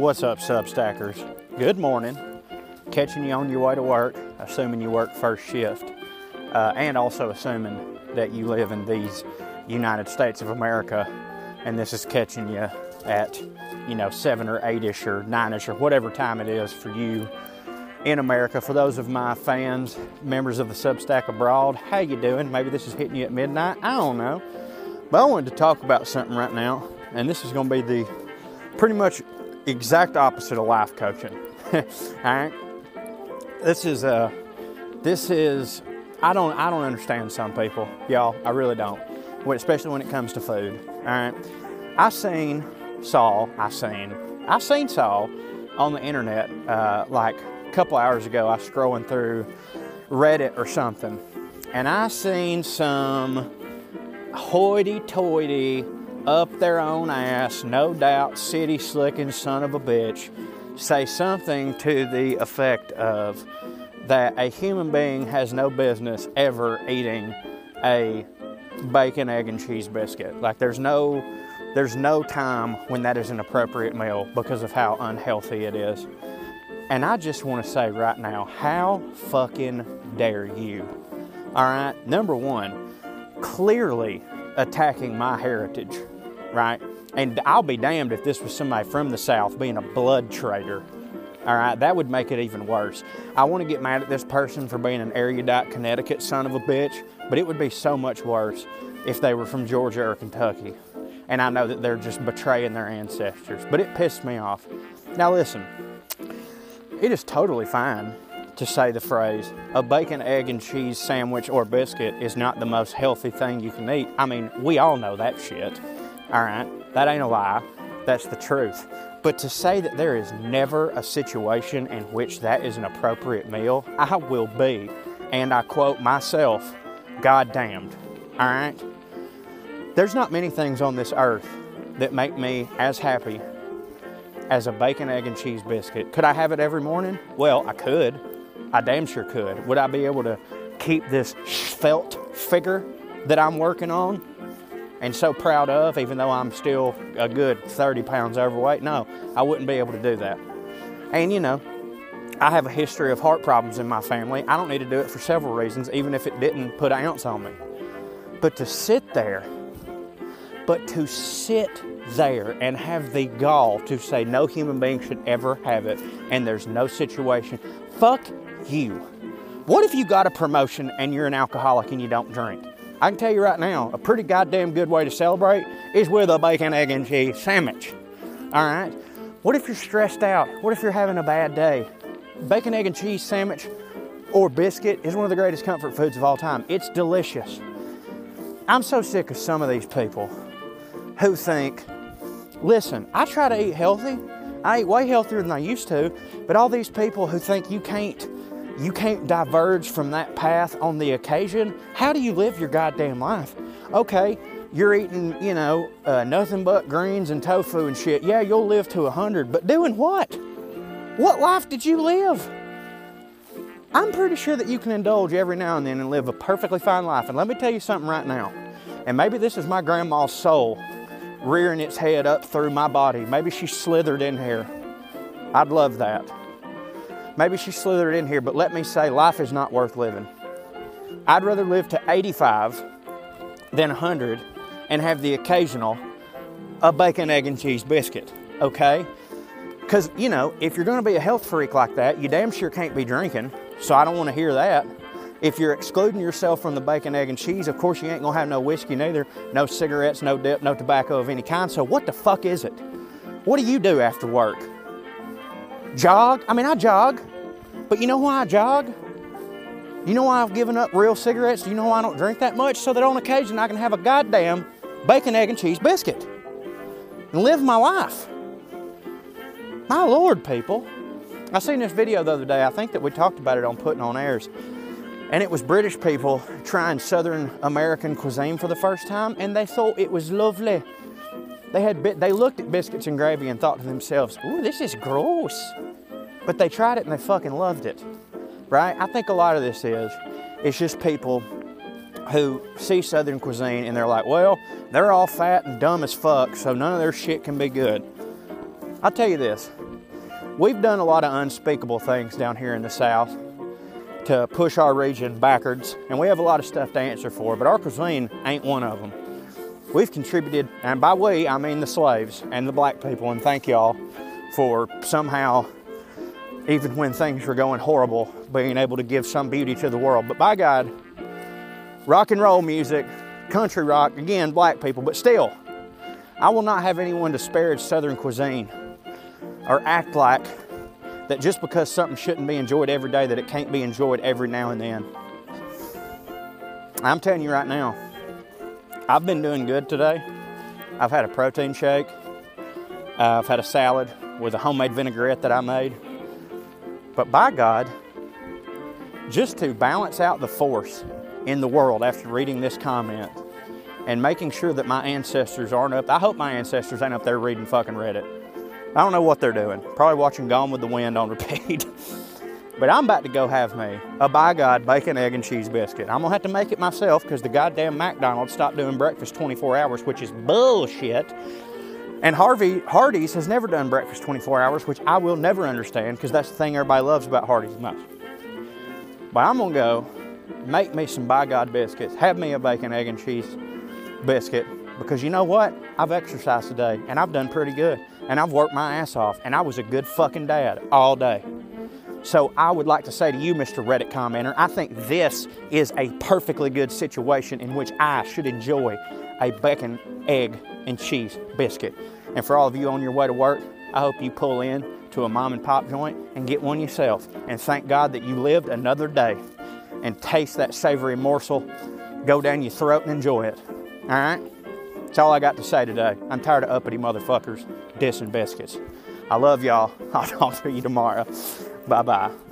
What's up, Substackers? Good morning. Catching you on your way to work, assuming you work first shift, uh, and also assuming that you live in these United States of America, and this is catching you at, you know, seven or eight-ish or nine-ish or whatever time it is for you in America. For those of my fans, members of the Substack abroad, how you doing? Maybe this is hitting you at midnight. I don't know. But I wanted to talk about something right now, and this is going to be the pretty much exact opposite of life coaching. All right. This is uh this is I don't I don't understand some people, y'all. I really don't. Especially when it comes to food. All right. I seen Saul. I seen I seen Saul on the internet uh, like a couple hours ago. I was scrolling through Reddit or something, and I seen some hoity-toity up their own ass, no doubt, city slicking son of a bitch, say something to the effect of that a human being has no business ever eating a bacon, egg, and cheese biscuit. Like there's no there's no time when that is an appropriate meal because of how unhealthy it is. And I just want to say right now, how fucking dare you? All right, number one, clearly attacking my heritage, right? And I'll be damned if this was somebody from the South being a blood traitor. All right, that would make it even worse. I want to get mad at this person for being an erudite Connecticut son of a bitch, but it would be so much worse if they were from Georgia or Kentucky. And I know that they're just betraying their ancestors, but it pissed me off. Now, listen, it is totally fine to say the phrase, a bacon, egg, and cheese sandwich or biscuit is not the most healthy thing you can eat. I mean, we all know that shit. All right, that ain't a lie. That's the truth. But to say that there is never a situation in which that is an appropriate meal, I will be, and I quote myself, God damned. All right? There's not many things on this earth that make me as happy as a bacon, egg, and cheese biscuit. Could I have it every morning? Well, I could. I damn sure could. Would I be able to keep this felt figure that I'm working on and so proud of, even though I'm still a good 30 pounds overweight? No, I wouldn't be able to do that. And you know, I have a history of heart problems in my family. I don't need to do it for several reasons, even if it didn't put an ounce on me. But to sit there, but to sit there and have the gall to say no human being should ever have it and there's no situation, fuck you. What if you got a promotion and you're an alcoholic and you don't drink? I can tell you right now, a pretty goddamn good way to celebrate is with a bacon, egg, and cheese sandwich. All right? What if you're stressed out? What if you're having a bad day? Bacon, egg, and cheese sandwich or biscuit is one of the greatest comfort foods of all time. It's delicious. I'm so sick of some of these people who think, listen, I try to eat healthy. I eat way healthier than I used to, but all these people who think you can't you can't diverge from that path on the occasion. How do you live your goddamn life? Okay, you're eating, you know, uh, nothing but greens and tofu and shit. Yeah, you'll live to a hundred, but doing what? What life did you live? I'm pretty sure that you can indulge every now and then and live a perfectly fine life. And let me tell you something right now. And maybe this is my grandma's soul rearing its head up through my body. Maybe she slithered in here. I'd love that. Maybe she slithered in here, but let me say, life is not worth living. I'd rather live to 85 than 100 and have the occasional a bacon, egg, and cheese biscuit, okay? Because, you know, if you're to be a health freak like that, you damn sure can't be drinking, so I don't want to hear that. If you're excluding yourself from the bacon, egg, and cheese, of course you ain't gonna have no whiskey neither, no cigarettes, no dip, no tobacco of any kind. So what the fuck is it? What do you do after work? Jog? I mean, I jog, but you know why I jog? You know why I've given up real cigarettes? You know why I don't drink that much? So that on occasion I can have a goddamn bacon, egg, and cheese biscuit and live my life. My Lord, people. I seen this video the other day. I think that we talked about it on Putting on Airs. And it was British people trying Southern American cuisine for the first time, and they thought it was lovely. They had bit they looked at biscuits and gravy and thought to themselves, "Ooh, this is gross," but they tried it and they fucking loved it, right? I think a lot of this is it's just people who see Southern cuisine and they're like, "Well, they're all fat and dumb as fuck, so none of their shit can be good." I'll tell you this: we've done a lot of unspeakable things down here in the South to push our region backwards, and we have a lot of stuff to answer for, but our cuisine ain't one of them. We've contributed, and by we, I mean the slaves and the black people, and thank y'all for somehow, even when things were going horrible, being able to give some beauty to the world. But by God, rock and roll music, country rock, again, black people, but still, I will not have anyone disparage Southern cuisine or act like that just because something shouldn't be enjoyed every day, that it can't be enjoyed every now and then. I'm telling you right now, I've been doing good today. I've had a protein shake, uh, I've had a salad with a homemade vinaigrette that I made. But by God, just to balance out the force in the world after reading this comment and making sure that my ancestors aren't up, I hope my ancestors ain't up there reading fucking Reddit. I don't know what they're doing. Probably watching Gone with the Wind on repeat. but I'm about to go have me a by God bacon, egg, and cheese biscuit. I'm gonna have to make it myself because the goddamn McDonald's stopped doing breakfast 24 hours, which is bullshit. And Harvey Hardee's has never done breakfast 24 hours, which I will never understand because that's the thing everybody loves about Hardee's most. But I'm gonna go make me some by God biscuits, have me a bacon, egg, and cheese biscuit because you know what? I've exercised today and I've done pretty good and I've worked my ass off, and I was a good fucking dad all day. So I would like to say to you, Mr. Reddit commenter, I think this is a perfectly good situation in which I should enjoy a bacon, egg, and cheese biscuit. And for all of you on your way to work, I hope you pull in to a mom and pop joint and get one yourself. And thank God that you lived another day and taste that savory morsel, go down your throat and enjoy it. All right? That's all I got to say today. I'm tired of uppity motherfuckers dissing biscuits. I love y'all. I'll talk to you tomorrow. Bye bye.